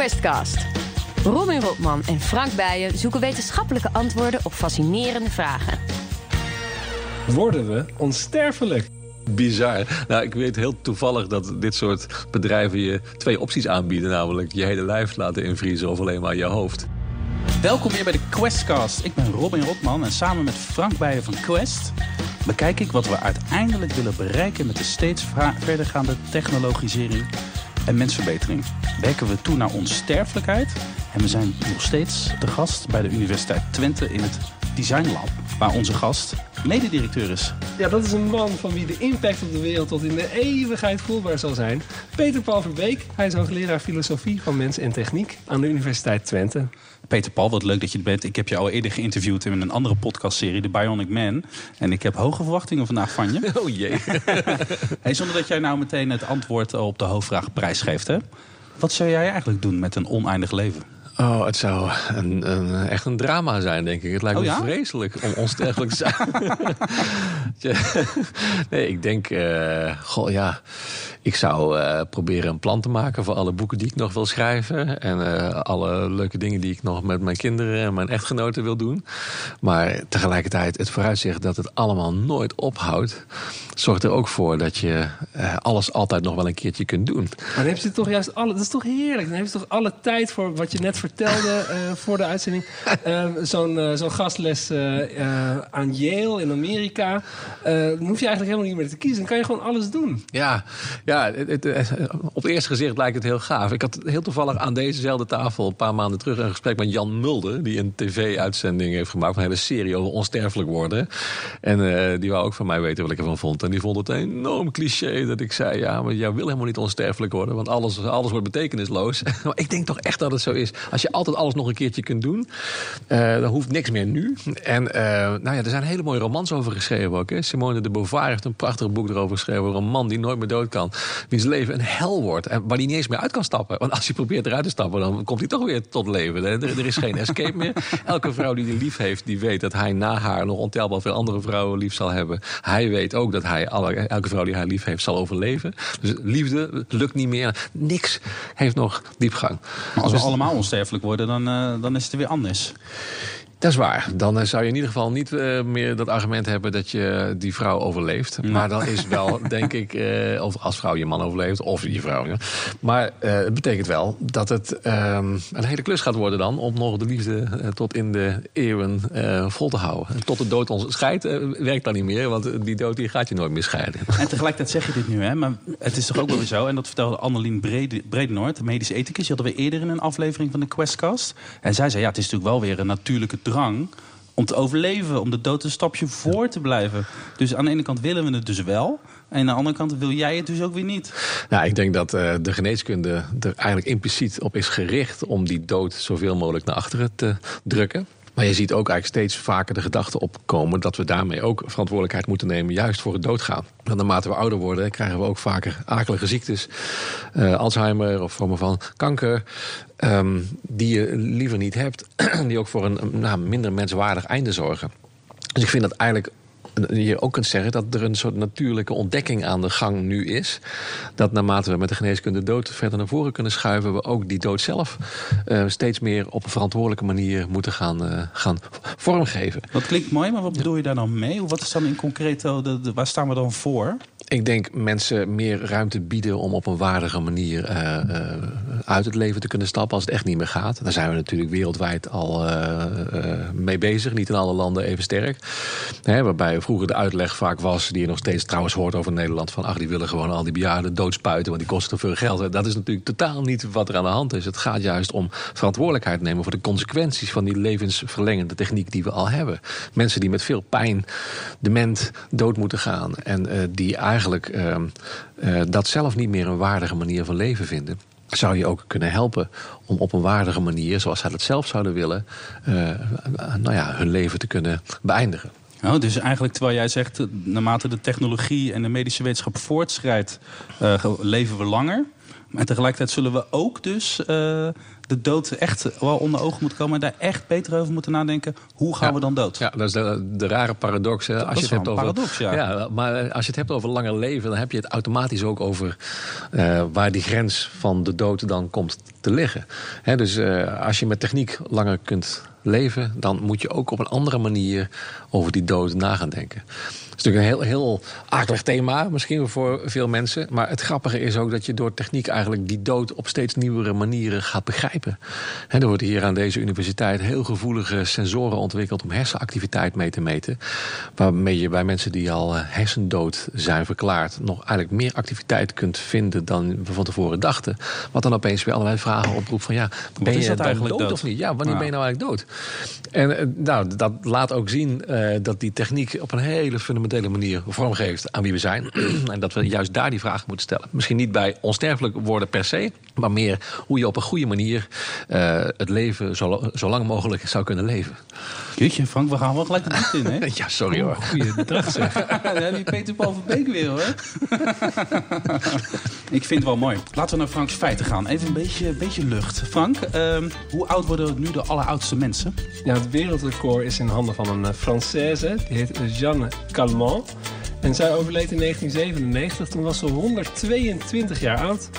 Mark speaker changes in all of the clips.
Speaker 1: Questcast. Robin Rotman en Frank Bijen zoeken wetenschappelijke antwoorden op fascinerende vragen.
Speaker 2: Worden we onsterfelijk?
Speaker 3: Bizar. Nou, ik weet heel toevallig dat dit soort bedrijven je twee opties aanbieden. Namelijk je hele lijf laten invriezen of alleen maar je hoofd.
Speaker 4: Welkom weer bij de Questcast. Ik ben Robin Rotman en samen met Frank Bijen van Quest bekijk ik wat we uiteindelijk willen bereiken met de steeds verdergaande technologisering en mensverbetering. Werken we toe naar onsterfelijkheid en we zijn nog steeds de gast bij de Universiteit Twente in het Design Lab, waar onze gast mededirecteur is.
Speaker 2: Ja, dat is een man van wie de impact op de wereld tot in de eeuwigheid voelbaar zal zijn. Peter Paul Verbeek. Hij is hoogleraar filosofie van mens en techniek aan de Universiteit Twente.
Speaker 4: Peter Paul, wat leuk dat je er bent. Ik heb je al eerder geïnterviewd in een andere podcastserie, The Bionic Man. En ik heb hoge verwachtingen vandaag van je.
Speaker 3: Oh jee.
Speaker 4: hey, zonder dat jij nou meteen het antwoord op de hoofdvraag prijsgeeft. Hè? Wat zou jij eigenlijk doen met een oneindig leven?
Speaker 3: Oh, het zou een, een, echt een drama zijn, denk ik. Het lijkt
Speaker 4: Oh,
Speaker 3: me
Speaker 4: ja?
Speaker 3: vreselijk om onsterfelijk te zijn. Nee, ik denk, eh, goh, ja, ik zou eh, proberen een plan te maken voor alle boeken die ik nog wil schrijven. En eh, alle leuke dingen die ik nog met mijn kinderen en mijn echtgenoten wil doen. Maar tegelijkertijd het vooruitzicht dat het allemaal nooit ophoudt, zorgt er ook voor dat je eh, alles altijd nog wel een keertje kunt doen.
Speaker 2: Maar dan heb je toch juist alle. Dat is toch heerlijk. Dan heb je toch alle tijd voor wat je net vertelde voor de uitzending. Eh, Zo'n zo'n gastles aan Yale in Amerika. Dan hoef je eigenlijk helemaal niet meer te kiezen. Dan kan je gewoon alles doen.
Speaker 3: Ja, ja het, het, eh, op eerste gezicht lijkt het heel gaaf. Ik had heel toevallig aan dezezelfde tafel een paar maanden terug een gesprek met Jan Mulder, die een tv-uitzending heeft gemaakt van een hele serie over onsterfelijk worden. En eh, die wou ook van mij weten wat ik ervan vond. En die vond het een enorm cliché dat ik zei: Ja, maar jij wil helemaal niet onsterfelijk worden, want alles, alles wordt betekenisloos. maar ik denk toch echt dat het zo is. Als je altijd alles nog een keertje kunt doen, eh, dan hoeft niks meer nu. En nou ja, er zijn hele mooie romans over geschreven ook. Hè. Simone de Beauvoir heeft een prachtig boek erover geschreven. Over een man die nooit meer dood kan. Wiens leven een hel wordt. En waar hij niet eens meer uit kan stappen. Want als hij probeert eruit te stappen, dan komt hij toch weer tot leven. Er, er is geen escape meer. Elke vrouw die hij lief heeft, die weet dat hij na haar nog ontelbaar veel andere vrouwen lief zal hebben. Hij weet ook dat hij alle, elke vrouw die hij lief heeft zal overleven. Dus liefde lukt niet meer. Niks heeft nog diepgang.
Speaker 4: Maar als we
Speaker 3: Dus-
Speaker 4: allemaal onsterfelijk worden, dan, eh, dan is het weer anders.
Speaker 3: Dat is waar. Dan eh, zou je in ieder geval niet eh, meer dat argument hebben dat je die vrouw overleeft. Maar dan is wel, denk ik, eh, of als vrouw je man overleeft, of je vrouw. Ja. Maar het betekent wel dat het ehm, een hele klus gaat worden dan om nog de liefde tot in de eeuwen vol te houden. En Tot de dood ons scheidt, werkt dan niet meer, want die dood die gaat je nooit meer scheiden.
Speaker 4: En tegelijkertijd zeg je dit nu, hè? maar het is toch ook wel weer zo. En dat vertelde Annelien Brede- Bredenoord, de medische ethicus. Die hadden we eerder in een aflevering van de Questcast. En zij zei, ja, het is natuurlijk wel weer een natuurlijke drang om te overleven. Om de dood een stapje voor te blijven. Dus aan de ene kant willen we het dus wel. En aan de andere kant wil jij het dus ook weer niet.
Speaker 3: Nou, ik denk dat eh, de geneeskunde er eigenlijk impliciet op is gericht om die dood zoveel mogelijk naar achteren te drukken. Maar je ziet ook eigenlijk steeds vaker de gedachte opkomen dat we daarmee ook verantwoordelijkheid moeten nemen, juist voor het doodgaan. Want naarmate we ouder worden, krijgen we ook vaker akelige ziektes, eh, Alzheimer of vormen van kanker, ehm, die je liever niet hebt, die ook voor een, nou, minder menswaardig einde zorgen. Dus ik vind dat eigenlijk je ook kunt zeggen dat er een soort natuurlijke ontdekking aan de gang nu is. Dat naarmate we met de geneeskunde dood verder naar voren kunnen schuiven, we ook die dood zelf eh, steeds meer op een verantwoordelijke manier moeten gaan, eh, gaan vormgeven.
Speaker 4: Dat klinkt mooi, maar wat bedoel je daar dan mee? Wat is dan in concreto, waar staan we dan voor?
Speaker 3: Ik denk mensen meer ruimte bieden om op een waardige manier eh, eh, uit het leven te kunnen stappen als het echt niet meer gaat. Daar zijn we natuurlijk wereldwijd al eh, mee bezig. Niet in alle landen even sterk. Hè, waarbij vroeger de uitleg vaak was, die je nog steeds trouwens hoort over Nederland, van ach, die willen gewoon al die bejaarden doodspuiten, want die kosten veel geld. Dat is natuurlijk totaal niet wat er aan de hand is. Het gaat juist om verantwoordelijkheid nemen voor de consequenties van die levensverlengende techniek die we al hebben. Mensen die met veel pijn dement dood moeten gaan en die eigenlijk ehm, eh, dat zelf niet meer een waardige manier van leven vinden. Zou je ook kunnen helpen om op een waardige manier, zoals zij dat zelf zouden willen, eh, nou ja, hun leven te kunnen beëindigen.
Speaker 4: Oh, dus eigenlijk terwijl jij zegt, naarmate de technologie en de medische wetenschap voortschrijdt, eh, leven we langer. Maar tegelijkertijd zullen we ook dus de dood echt wel onder ogen moeten komen... en daar echt beter over moeten nadenken. Hoe gaan we dan dood?
Speaker 3: Ja, dat is de, de rare paradox. Hè. Als
Speaker 4: je het hebt over, paradox, ja.
Speaker 3: ja. Maar als je het hebt over langer leven... dan heb je het automatisch ook over uh, waar die grens van de dood dan komt te liggen. He, dus uh, als je met techniek langer kunt leven... dan moet je ook op een andere manier over die dood na gaan denken is natuurlijk een heel, heel akelig thema, misschien voor veel mensen. Maar het grappige is ook dat je door techniek eigenlijk die dood op steeds nieuwere manieren gaat begrijpen. er worden hier aan deze universiteit heel gevoelige sensoren ontwikkeld om hersenactiviteit mee te meten. Waarmee je bij mensen die al eh, hersendood zijn verklaard, nog eigenlijk meer activiteit kunt vinden dan we van tevoren dachten. Wat dan opeens weer allerlei vragen oproept van ja, ben je eigenlijk dood, of niet? Ja, wanneer ben je nou eigenlijk dood? En eh, nou, dat laat ook zien uh, dat die techniek op een hele fundamentele manier vormgeeft aan wie we zijn. en dat we juist daar die vragen moeten stellen. Misschien niet bij onsterfelijk worden per se, maar meer hoe je op een goede manier uh, het leven zo, zo, lang mogelijk zou kunnen leven.
Speaker 4: Jeetje, Frank, we gaan wel gelijk de diepte in, hè?
Speaker 3: ja, sorry hoor.
Speaker 4: Goeiedag zeg. Dan die Peter Paul van Beek weer, hoor. Ik vind het wel mooi. Laten we naar Franks feiten gaan. Even een beetje, beetje lucht. Frank, uh, hoe oud worden nu de alleroudste mensen?
Speaker 2: Ja, het wereldrecord is in handen van een eh, Française. Die heet Jeanne Calment. En zij overleed in 1997. Toen was ze 122 jaar oud.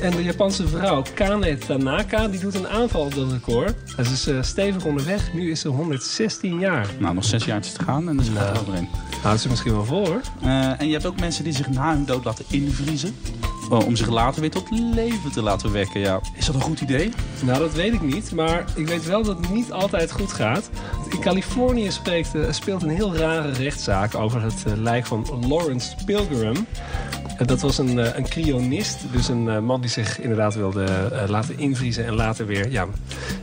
Speaker 2: En de Japanse vrouw Kane Tanaka die doet een aanval op dat record. Ze is uh, stevig onderweg. Nu is ze 116 jaar.
Speaker 4: Nou, nog zes jaar te gaan en dan is het
Speaker 2: erin. Houdt ze misschien wel vol hoor.
Speaker 4: Uh, en je hebt ook mensen die zich na hun dood laten invriezen. Oh, om zich later weer tot leven te laten wekken. Ja. Is dat een goed idee?
Speaker 2: Nou, dat weet ik niet. Maar ik weet wel dat het niet altijd goed gaat. In Californië spreekt, uh, speelt een heel rare rechtszaak over het uh, lijk van Lawrence Pilgrim. Uh, dat was een, een cryonist. Dus een man die zich inderdaad wilde laten invriezen en later weer... Ja,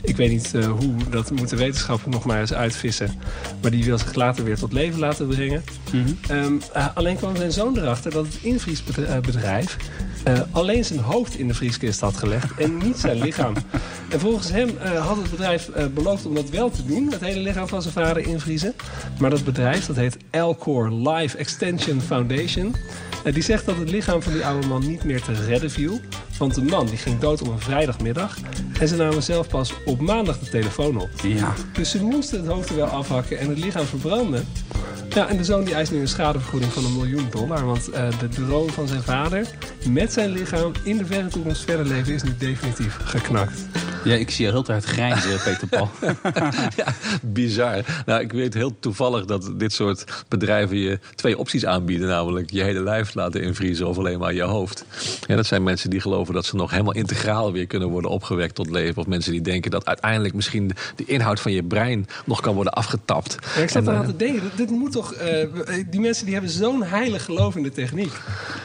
Speaker 2: ik weet niet hoe, dat moeten wetenschappers nog maar eens uitvissen. Maar die wil zich later weer tot leven laten brengen. Mm -hmm. um, alleen kwam zijn zoon erachter dat het invriesbedrijf uh, alleen zijn hoofd in de vrieskist had gelegd en niet zijn lichaam. En volgens hem uh, had het bedrijf uh, beloofd om dat wel te doen, het hele lichaam van zijn vader invriezen. Maar dat bedrijf, dat heet Elcor Life Extension Foundation, die zegt dat het lichaam van die oude man niet meer te redden viel. Want de man die ging dood op een vrijdagmiddag en ze namen zelf pas op maandag de telefoon op.
Speaker 4: Ja.
Speaker 2: Dus ze moesten het hoofd er wel afhakken en het lichaam verbranden. Ja, en de zoon die eist nu een schadevergoeding van een miljoen dollar. Want uh, de droom van zijn vader met zijn lichaam in de verre toekomst verder leven is nu definitief geknakt.
Speaker 4: Ja, ik zie je heel tijd grijnzen, Peter Paul.
Speaker 3: ja, bizar. Nou, ik weet heel toevallig dat dit soort bedrijven je twee opties aanbieden. Namelijk je hele lijf laten invriezen of alleen maar je hoofd. Ja, dat zijn mensen die geloven dat ze nog helemaal integraal weer kunnen worden opgewekt tot leven. Of mensen die denken dat uiteindelijk misschien de inhoud van je brein nog kan worden afgetapt.
Speaker 2: Ja, ik zat eraan uh, te denken, dit moet toch... Uh, die mensen die hebben zo'n heilig geloof in de techniek.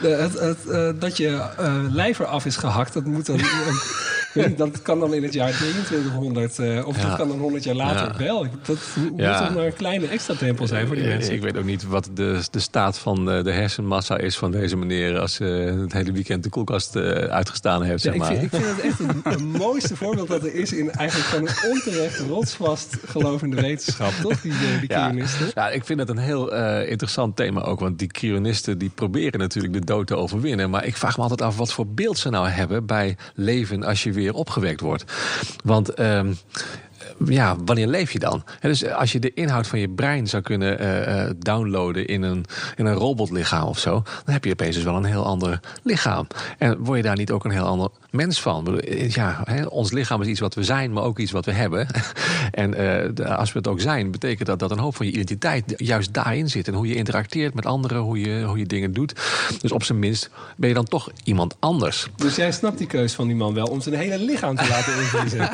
Speaker 2: het, het, uh, dat je lijf eraf is gehakt, dat moet dan... dat kan dan in het jaar 2300 uh, of dat kan dan 100 jaar later ja. wel. Dat moet toch maar een kleine extra tempel zijn voor die mensen.
Speaker 3: Ik weet ook niet wat de, de staat van de hersenmassa is van deze meneer... als uh, het hele weekend de koelkast uitgestaan heeft. Zeg maar.
Speaker 2: ik, vind, ik vind het echt het, het mooiste voorbeeld dat er is... in eigenlijk van een onterecht rotsvast geloof in de wetenschap. Toch, die, die?
Speaker 3: Ja, ik vind het een heel interessant thema ook. Want die cryonisten die proberen natuurlijk de dood te overwinnen. Maar ik vraag me altijd af wat voor beeld ze nou hebben bij leven als je weer weer opgewekt wordt. Want um, ja, wanneer leef je dan? dus als je de inhoud van je brein zou kunnen uh, downloaden in een, in een robotlichaam of zo, dan heb je opeens dus wel een heel ander lichaam. En word je daar niet ook een heel ander mens van? Ja, hè, ons lichaam is iets wat we zijn, maar ook iets wat we hebben. en uh, als we het ook zijn, betekent dat dat een hoop van je identiteit juist daarin zit. En hoe je interacteert met anderen, hoe je, hoe je dingen doet. Dus op zijn minst ben je dan toch iemand anders.
Speaker 2: Dus jij snapt die keus van die man wel om zijn hele lichaam te laten invriezen?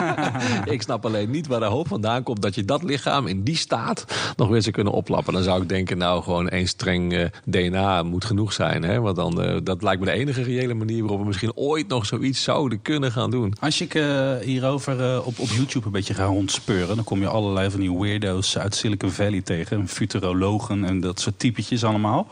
Speaker 3: Ik snap alleen niet hoop vandaan komt dat je dat lichaam in die staat nog weer zou kunnen oplappen. Dan zou ik denken, nou gewoon één streng uh, DNA moet genoeg zijn. Hè? Want dan, uh, dat lijkt me de enige reële manier waarop we misschien ooit nog zoiets zouden kunnen gaan doen.
Speaker 4: Als ik uh, hierover op, op YouTube een beetje ga rondspeuren, dan kom je allerlei van die weirdo's uit Silicon Valley tegen. Futurologen en dat soort typetjes allemaal.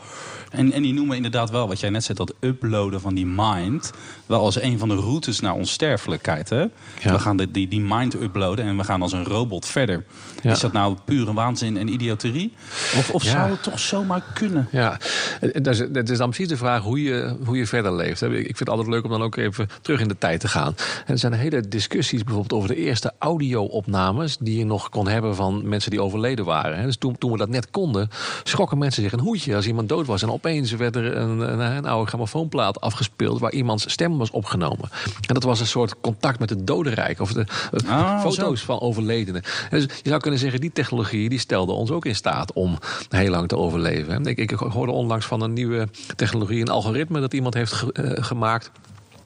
Speaker 4: En, en die noemen inderdaad wel, wat jij net zei, dat uploaden van die mind... wel als een van de routes naar onsterfelijkheid. Hè? We gaan de, die, die mind uploaden en we gaan als een robot verder.
Speaker 3: Ja.
Speaker 4: Is dat nou pure waanzin en idioterie? Of, of
Speaker 3: Ja.
Speaker 4: zou het toch zomaar kunnen?
Speaker 3: Ja, het is, dan precies de vraag hoe je, hoe je verder leeft. Ik vind het altijd leuk om dan ook even terug in de tijd te gaan. En er zijn hele discussies bijvoorbeeld over de eerste audio-opnames... die je nog kon hebben van mensen die overleden waren. Dus toen, toen we dat net konden, schrokken mensen zich een hoedje... als iemand dood was. En opeens werd er een, een, een oude grammofoonplaat afgespeeld... waar iemands stem was opgenomen. En dat was een soort contact met het dodenrijk. Of de
Speaker 4: Ah,
Speaker 3: foto's van overledenen. Dus je zou kunnen zeggen, die technologie die stelde ons ook in staat... om heel lang te overleven. Ik, ik hoorde onlangs van een nieuwe technologie, een algoritme... dat iemand heeft ge- eh, gemaakt...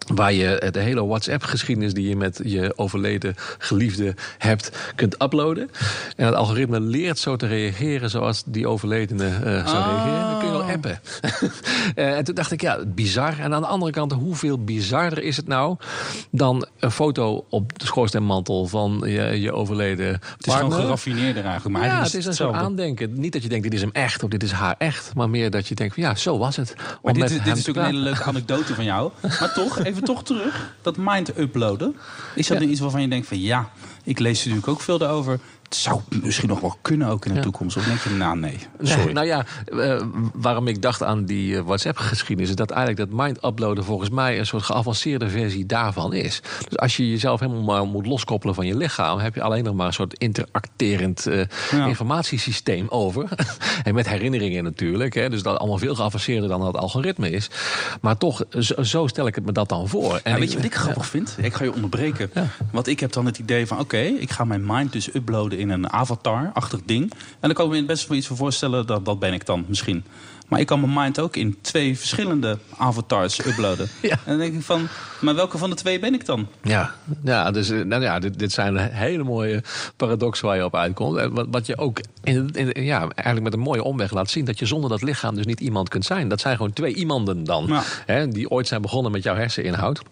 Speaker 3: Waar je de hele WhatsApp-geschiedenis die je met je overleden geliefde hebt, kunt uploaden. En het algoritme leert zo te reageren zoals die overledene eh, zou reageren. Dan kun je wel appen. Eh, en toen dacht ik, ja, bizar. En aan de andere kant, hoeveel bizarder is het nou dan een foto op de schoorsteenmantel van je, je overleden
Speaker 4: Het is gewoon
Speaker 3: partner?
Speaker 4: geraffineerder eigenlijk. Maar
Speaker 3: ja, het is een
Speaker 4: hetzelfde.
Speaker 3: soort aandenken. Niet dat je denkt, dit is hem echt of dit is haar echt. Maar meer dat je denkt, van, ja, zo was het.
Speaker 4: Maar dit, dit is natuurlijk een hele leuke anekdote van jou. Maar toch, even toch terug. Dat mind uploaden. Is dat
Speaker 3: Ja.
Speaker 4: iets waarvan je denkt van ja, ik lees natuurlijk ook veel daarover. Het zou misschien nog wel kunnen ook in de
Speaker 3: Ja.
Speaker 4: toekomst. Of denk je, nou nee,
Speaker 3: Nee,
Speaker 4: sorry.
Speaker 3: nou ja, eh, waarom ik dacht aan die eh, WhatsApp-geschiedenis... is dat eigenlijk dat mind-uploaden volgens mij... een soort geavanceerde versie daarvan is. Dus als je jezelf helemaal maar moet loskoppelen van je lichaam... heb je alleen nog maar een soort interacterend eh,
Speaker 4: Ja.
Speaker 3: informatiesysteem over. en met herinneringen natuurlijk. Hè, dus dat allemaal veel geavanceerder dan dat algoritme is. Maar toch, zo, zo stel ik het me dat dan voor. En
Speaker 4: Ja, weet je wat ik grappig vind? Ik ga je onderbreken. Want ik heb dan het idee van... oké, ik ga mijn mind dus uploaden in een avatar-achtig ding. En dan kan ik me het best wel iets voor voorstellen... dat dat ben ik dan misschien. Maar ik kan mijn mind ook in twee verschillende avatars uploaden.
Speaker 3: Ja.
Speaker 4: En dan denk ik van... maar welke van de twee ben ik dan?
Speaker 3: Ja, ja, dus, eh, nou ja dit, dit zijn hele mooie paradoxen waar je op uitkomt. En Wat, wat je ook in, in- ja, eigenlijk met een mooie omweg laat zien... dat je zonder dat lichaam dus niet iemand kunt zijn. Dat zijn gewoon twee iemanden dan.
Speaker 4: Ja.
Speaker 3: Hè, die ooit zijn begonnen met jouw herseninhoud.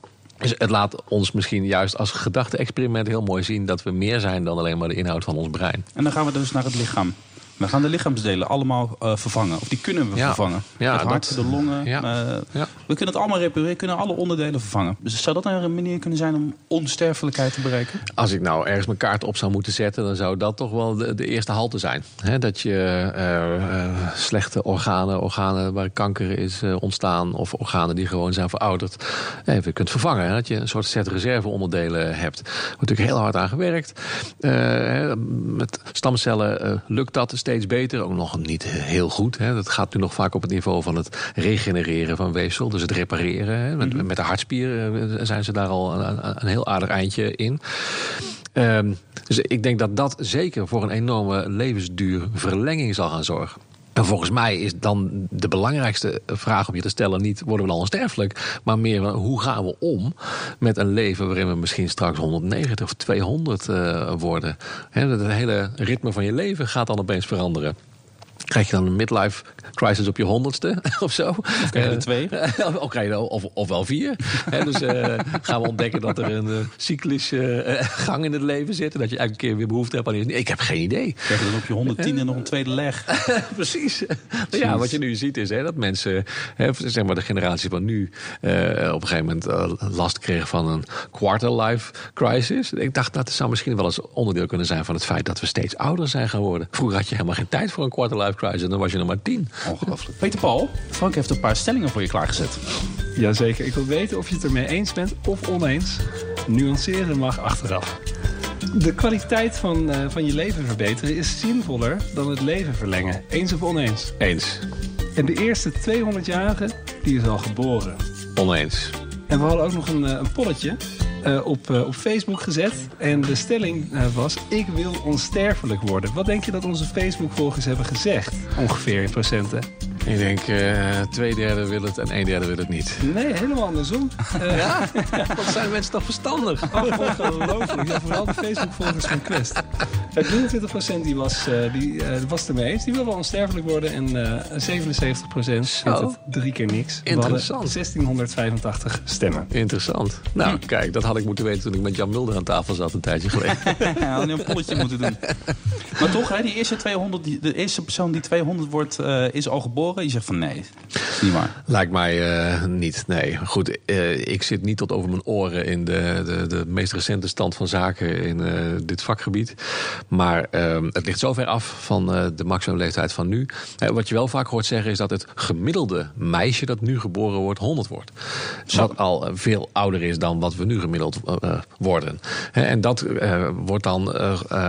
Speaker 3: Dus het laat ons misschien juist als gedachte-experiment heel mooi zien... dat we meer zijn dan alleen maar de inhoud van ons brein.
Speaker 4: En dan gaan we dus naar het lichaam. We gaan de lichaamsdelen allemaal eh, vervangen. Of die kunnen we
Speaker 3: Ja.
Speaker 4: vervangen.
Speaker 3: Ja,
Speaker 4: het hart,
Speaker 3: dat-
Speaker 4: de longen.
Speaker 3: ja.
Speaker 4: eh,
Speaker 3: Ja.
Speaker 4: We kunnen het allemaal repareren. kunnen alle onderdelen vervangen. Dus zou dat nou een manier kunnen zijn om onsterfelijkheid te bereiken?
Speaker 3: Als ik nou ergens mijn kaart op zou moeten zetten, dan zou dat toch wel de, de eerste halte zijn. Dat je eh, slechte organen, organen waar kanker is ontstaan, of organen die gewoon zijn verouderd, even kunt vervangen. Dat je een soort set reserveonderdelen hebt. Er wordt natuurlijk heel hard aan gewerkt. Met stamcellen lukt dat steeds beter, ook nog niet heel goed. Hè. Dat gaat nu nog vaak op het niveau van het regenereren van weefsel, dus het repareren. Hè. Met, met de hartspier eh, zijn ze daar al een, een- een heel aardig eindje in. Ehm, dus ik denk dat dat zeker voor een enorme levensduurverlenging zal gaan zorgen. En volgens mij is dan de belangrijkste vraag om je te stellen niet worden we dan onsterfelijk, maar meer hoe gaan we om met een leven waarin we misschien straks 190 of 200 eh, worden. Het hele ritme van je leven gaat dan opeens veranderen. Krijg je dan een midlife crisis op je honderdste of zo? Of
Speaker 4: krijg je er twee?
Speaker 3: of, krijg je of, of wel vier. Dus eh, gaan we ontdekken dat er een eh, cyclische eh, gang in het leven zit. En dat je elke keer weer behoefte hebt aan iets. Nee, ik heb geen idee.
Speaker 4: Krijg je dan op je 110 en nog een tweede leg?
Speaker 3: Precies. Ja, wat je nu ziet is hè, dat mensen, hè, zeg maar de generatie van nu, eh, op een gegeven moment eh, last kregen van een quarter life crisis. Ik dacht dat zou misschien wel eens onderdeel kunnen zijn van het feit dat we steeds ouder zijn geworden. Vroeger had je helemaal geen tijd voor een quarter life crisis, dan was je nog maar tien.
Speaker 4: Ongelooflijk. Peter Paul, Frank heeft een paar stellingen voor je klaargezet.
Speaker 2: Jazeker, ik wil weten of je het ermee eens bent of oneens. Nuanceren mag achteraf. De kwaliteit van, eh, van je leven verbeteren is zinvoller dan het leven verlengen. Eens of oneens?
Speaker 3: Eens.
Speaker 2: En de eerste 200-jarige, die is al geboren.
Speaker 3: Oneens.
Speaker 2: En we hadden ook nog een, eh, een polletje eh, op, eh, op Facebook gezet. En de stelling eh, was, ik wil onsterfelijk worden. Wat denk je dat onze Facebook-volgers hebben gezegd? Ongeveer in procenten.
Speaker 3: Ik denk eh twee derde wil het en een derde wil het niet.
Speaker 2: Nee, helemaal andersom.
Speaker 3: Ja? Wat zijn mensen toch verstandig?
Speaker 2: Oh, ongelooflijk. Ja, vooral de Facebook-volgers van Quest. Ja, 23% die was, uh, die, uh, was ermee eens. Die wil wel onsterfelijk worden. En uh, 77% vindt het drie keer niks.
Speaker 3: Interessant.
Speaker 2: 1685 stemmen.
Speaker 3: Interessant. Nou, hm. kijk, dat had ik moeten weten toen ik met Jan Mulder aan tafel zat een tijdje geleden.
Speaker 4: had een polletje moeten doen. Maar toch, hè, die eerste 200, die, de eerste persoon die 200 wordt, is al geboren. Je zegt van nee, niet waar.
Speaker 3: Lijkt mij niet, nee. Goed, ik zit niet tot over mijn oren in de, de, de meest recente stand van zaken in dit vakgebied. Maar uh, het ligt zover af van uh, de maximumleeftijd van nu. Uh, wat je wel vaak hoort zeggen is dat het gemiddelde meisje dat nu geboren wordt 100 wordt. Wat al eh, veel ouder is dan wat we nu gemiddeld worden. en dat wordt dan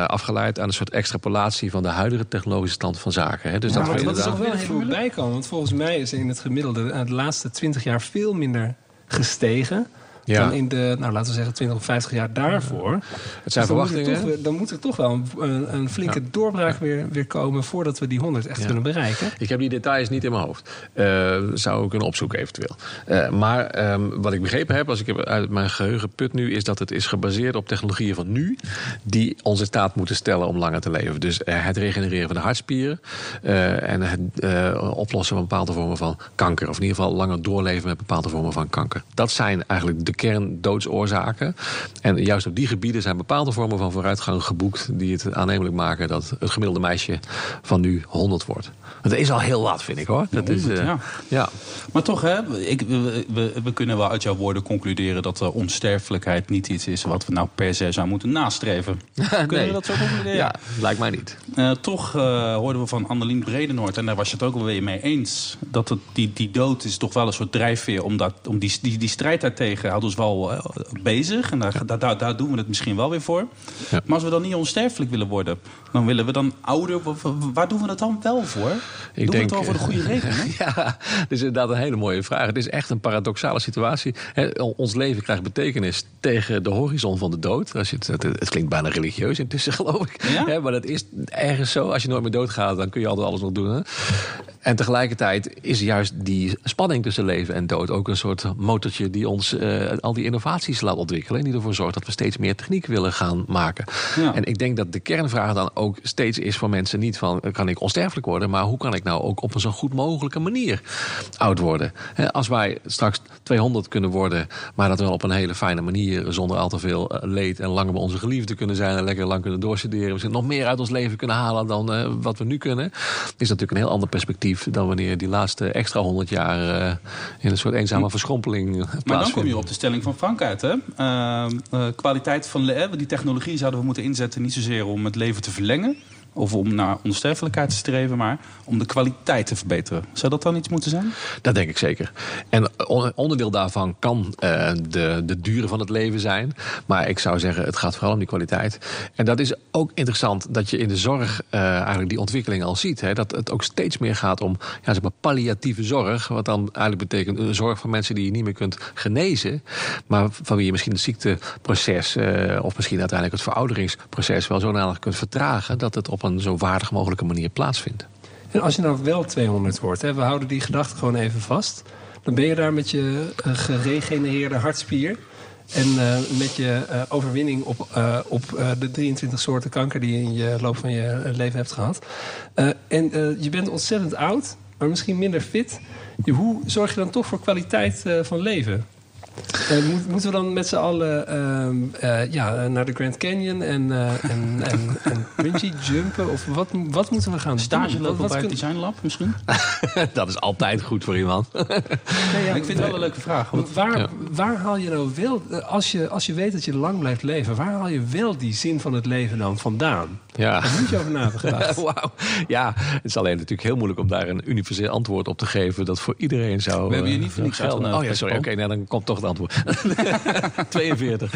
Speaker 3: afgeleid aan een soort extrapolatie van de huidige technologische stand van zaken.
Speaker 2: Dus ja, dat, dat is ook wel even bijkomen. Want volgens mij is in het gemiddelde de laatste 20 jaar veel minder gestegen ja. dan in de, nou, laten we zeggen, 20 of 50 jaar daarvoor.
Speaker 3: Het zijn
Speaker 2: dus
Speaker 3: verwachtingen.
Speaker 2: Moet dan moet er toch wel een, een flinke doorbraak weer, weer komen voordat we die 100 echt kunnen bereiken.
Speaker 3: Ik heb die details niet in mijn hoofd. Uh, zou ik kunnen opzoeken eventueel. Uh, maar um, wat ik begrepen heb, als ik heb uit mijn geheugen put nu, is dat het is gebaseerd op technologieën van nu die ons in staat moeten stellen om langer te leven. Dus uh, het regenereren van de hartspieren en het oplossen van bepaalde vormen van kanker. Of in ieder geval langer doorleven met bepaalde vormen van kanker. Dat zijn eigenlijk de kerndoodsoorzaken. En juist op die gebieden zijn bepaalde vormen van vooruitgang geboekt... die het aannemelijk maken dat het gemiddelde meisje van nu 100 wordt. Dat is al heel wat, vind ik hoor. Dat is, uh, ja. ja.
Speaker 4: Maar toch, hè, ik, we, we, we, kunnen wel uit jouw woorden concluderen... dat de onsterfelijkheid niet iets is wat we nou per se zouden moeten nastreven. Kunnen nee. we dat zo concluderen?
Speaker 3: Ja, lijkt mij niet.
Speaker 4: Uh, toch uh, hoorden we van Annelien Bredenoord, en daar was je het ook wel weer mee eens... dat het, die, die dood is toch wel een soort drijfveer om, dat, om die, die, die strijd daartegen... houdt ons wel bezig en daar, daar, daar, doen we het misschien wel weer voor. Ja. Maar als we dan niet onsterfelijk willen worden... dan willen we dan ouder... Waar doen we dat dan wel voor? Ik Doe denk, het wel voor de goede reden, hè?
Speaker 3: ja, dat is inderdaad een hele mooie vraag. Het is echt een paradoxale situatie. ons leven krijgt betekenis tegen de horizon van de dood. Als je het, het, klinkt bijna religieus intussen, geloof ik. Ja? maar dat is ergens zo. Als je nooit meer doodgaat, dan kun je altijd alles nog doen. Hè? En tegelijkertijd is juist die spanning tussen leven en dood ook een soort motortje die ons uh, al die innovaties laat ontwikkelen. En die ervoor zorgt dat we steeds meer techniek willen gaan maken. Ja. En ik denk dat de kernvraag dan ook steeds is voor mensen niet van kan ik onsterfelijk worden, maar hoe kan ik nou ook op een zo goed mogelijke manier oud worden. Als wij straks 200 kunnen worden, maar dat wel op een hele fijne manier, zonder al te veel eh, leed en langer bij onze geliefden kunnen zijn en lekker lang kunnen doorstuderen, misschien nog meer uit ons leven kunnen halen dan uh, wat we nu kunnen, is natuurlijk een heel ander perspectief dan wanneer die laatste extra 100 jaar uh, in een soort eenzame verschrompeling plaatsvindt.
Speaker 4: Maar dan kom je op de stelling van Frank uit, hè? kwaliteit van die technologie zouden we moeten inzetten niet zozeer om het leven te verlengen, of om naar onsterfelijkheid te streven, maar om de kwaliteit te verbeteren. Zou dat dan iets moeten zijn?
Speaker 3: Dat denk ik zeker. En onderdeel daarvan kan uh, de, de duren van het leven zijn. Maar ik zou zeggen, het gaat vooral om die kwaliteit. En dat is ook interessant dat je in de zorg uh, eigenlijk die ontwikkeling al ziet. Hè? Dat het ook steeds meer gaat om ja, zeg maar palliatieve zorg. Wat dan eigenlijk betekent een zorg voor mensen die je niet meer kunt genezen. Maar van wie je misschien het ziekteproces uh, of misschien uiteindelijk het verouderingsproces wel zodanig kunt vertragen dat het op op een zo waardig mogelijke manier plaatsvindt.
Speaker 2: En als je nou wel 200 wordt, hè, we houden die gedachte gewoon even vast. Dan ben je daar met je uh, geregenereerde hartspier. En uh, met je uh, overwinning op, op de 23 soorten kanker die je in je loop van je leven hebt gehad. en je bent ontzettend oud, maar misschien minder fit. Hoe zorg je dan toch voor kwaliteit van leven? Uh, moeten we dan met z'n allen uh, ja, naar de Grand Canyon en, uh, en, en, en bungee jumpen? Of wat, wat moeten we gaan
Speaker 4: Stage doen? lopen bij het Design Lab misschien?
Speaker 3: dat is altijd goed voor iemand.
Speaker 4: ja, ik vind het wel een leuke vraag.
Speaker 2: Want waar, ja. waar haal je nou wel, als je, als je weet dat je lang blijft leven, waar haal je wel die zin van het leven dan vandaan?
Speaker 3: Ja.
Speaker 2: Daar moet je over na.
Speaker 3: Wauw. Ja, het is alleen natuurlijk heel moeilijk om daar een universeel antwoord op te geven dat voor iedereen zou.
Speaker 4: We hebben je niet voor niks
Speaker 3: uitgenodigd. Oh ja, sorry. Oké, okay, nou, dan komt toch antwoord. 42.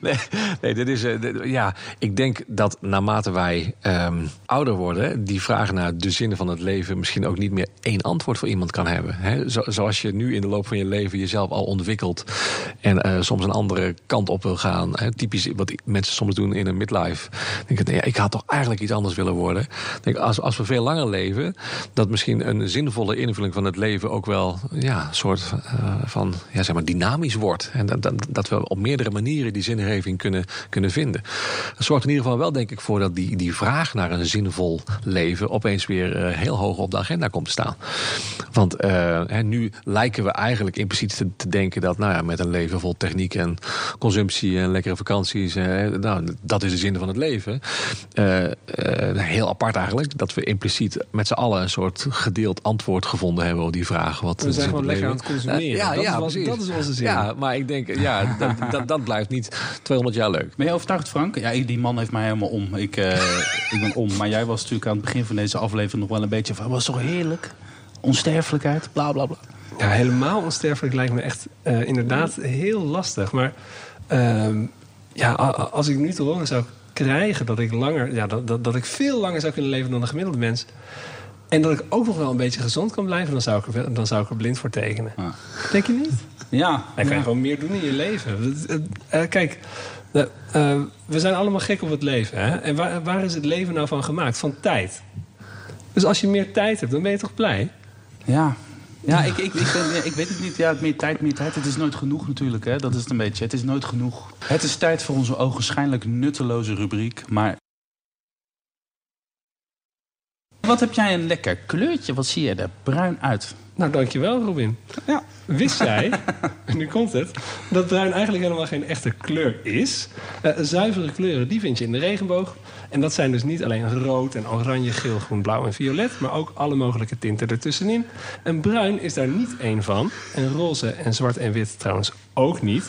Speaker 3: nee, dit is. Uh, ja, ik denk dat naarmate wij um, ouder worden, die vraag naar de zinnen van het leven misschien ook niet meer één antwoord voor iemand kan hebben. Hè? Zo, zoals je nu in de loop van je leven jezelf al ontwikkelt en uh, soms een andere kant op wil gaan. Hè? Typisch wat mensen soms doen in een midlife. Denk ik, ik had toch eigenlijk iets anders willen worden. Denk, als, als we veel langer leven, dat misschien een zinvolle invulling van het leven ook wel ja, een soort uh, van ja, zeg maar dynamisch wordt. En dat, dat, dat we op meerdere manieren die zingeving kunnen, kunnen vinden. Dat zorgt in ieder geval wel, denk ik, voor dat die, die vraag naar een zinvol leven opeens weer uh, heel hoog op de agenda komt te staan. Want uh, hè, nu lijken we eigenlijk impliciet te, te, denken dat nou ja, met een leven vol techniek en consumptie en lekkere vakanties, nou, dat is de zin van het leven. heel apart eigenlijk, dat we impliciet met z'n allen een soort gedeeld antwoord gevonden hebben op die vraag. Wat
Speaker 2: we zijn gewoon lekker aan het consumeren. Ja, dat, ja, is dat is onze zin.
Speaker 3: Ja, maar ik denk, ja, dat, dat, dat, blijft niet 200 jaar leuk.
Speaker 4: Ben je overtuigd, Frank? Ja, die man heeft mij helemaal om. Ik, uh, ik ben om. Maar jij was natuurlijk aan het begin van deze aflevering nog wel een beetje van... was toch heerlijk? Onsterfelijkheid, bla bla bla.
Speaker 2: Ja, helemaal onsterfelijk lijkt me echt uh, inderdaad heel lastig. Maar uh, ja, als ik nu te horen zou krijgen dat ik langer, ja, dat, dat, dat ik veel langer zou kunnen leven dan een gemiddelde mens. En dat ik ook nog wel een beetje gezond kan blijven, dan zou ik er, dan zou ik er blind voor tekenen. Denk je niet?
Speaker 4: Ja.
Speaker 2: Dan kan je gewoon meer doen in je leven. Uh, kijk, uh, we zijn allemaal gek op het leven. Hè? En waar, waar is het leven nou van gemaakt? Van tijd. Dus als je meer tijd hebt, dan ben je toch blij?
Speaker 4: Ja, ja, ik, ik, ik, ben, ik, weet het niet. Ja, meer tijd, meer tijd. Het is nooit genoeg natuurlijk. Hè? Dat is het een beetje. Het is nooit genoeg. Het is tijd voor onze ogenschijnlijk nutteloze rubriek. Maar wat heb jij een lekker kleurtje? Wat zie je er bruin uit?
Speaker 2: Nou, dankjewel Robin. Ja. Wist jij, nu komt het, dat bruin eigenlijk helemaal geen echte kleur is? Uh, zuivere kleuren, die vind je in de regenboog. En dat zijn dus niet alleen rood en oranje, geel, groen, blauw en violet... maar ook alle mogelijke tinten ertussenin. En bruin is daar niet één van. En roze en zwart en wit trouwens ook niet.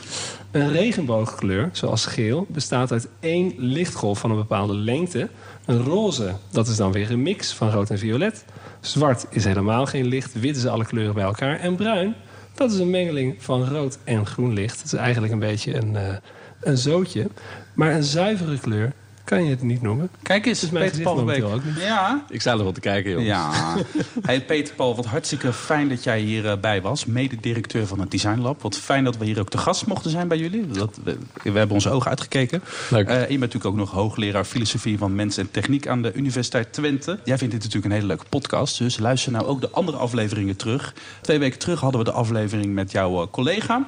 Speaker 2: Een regenboogkleur, zoals geel, bestaat uit één lichtgolf van een bepaalde lengte... Een roze, dat is dan weer een mix van rood en violet. Zwart is helemaal geen licht. Wit is alle kleuren bij elkaar. En bruin, dat is een mengeling van rood en groen licht. Het is eigenlijk een beetje een, uh, een zootje. Maar een zuivere kleur kan je het niet noemen.
Speaker 4: Kijk eens, is Peter Paul ook niet.
Speaker 3: Ja. Ik sta erop te kijken, jongens.
Speaker 4: Ja. hey, Peter Paul, wat hartstikke fijn dat jij hierbij uh, was. Mede-directeur van het Design Lab. Wat fijn dat we hier ook te gast mochten zijn bij jullie. Dat, we, we hebben onze ogen uitgekeken. Leuk. Uh, je bent natuurlijk ook nog hoogleraar filosofie van mens en techniek aan de Universiteit Twente. Jij vindt dit natuurlijk een hele leuke podcast. Dus luister nou ook de andere afleveringen terug. Twee weken terug hadden we de aflevering met jouw uh, collega.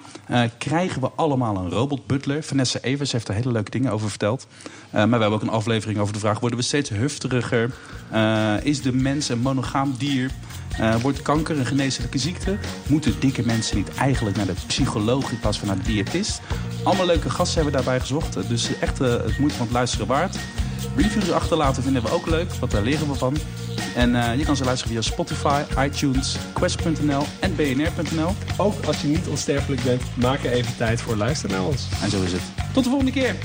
Speaker 4: krijgen we allemaal een robot butler? Vanessa Evers heeft er hele leuke dingen over verteld. maar we hebben ook een aflevering over de vraag... worden we steeds hufteriger? Uh, is de mens een monogaam dier? Uh, wordt kanker een geneeslijke ziekte? Moeten dikke mensen niet eigenlijk naar de psycholoog in plaats van naar de diëtist? Allemaal leuke gasten hebben we daarbij gezocht. Dus echt het moeite van het luisteren waard. Reviews achterlaten vinden we ook leuk, want daar leren we van. En uh, je kan ze luisteren via Spotify, iTunes, Quest.nl en BNR.nl.
Speaker 2: Ook als je niet onsterfelijk bent, maak er even tijd voor luisteren naar ons.
Speaker 4: En zo is het. Tot de volgende keer.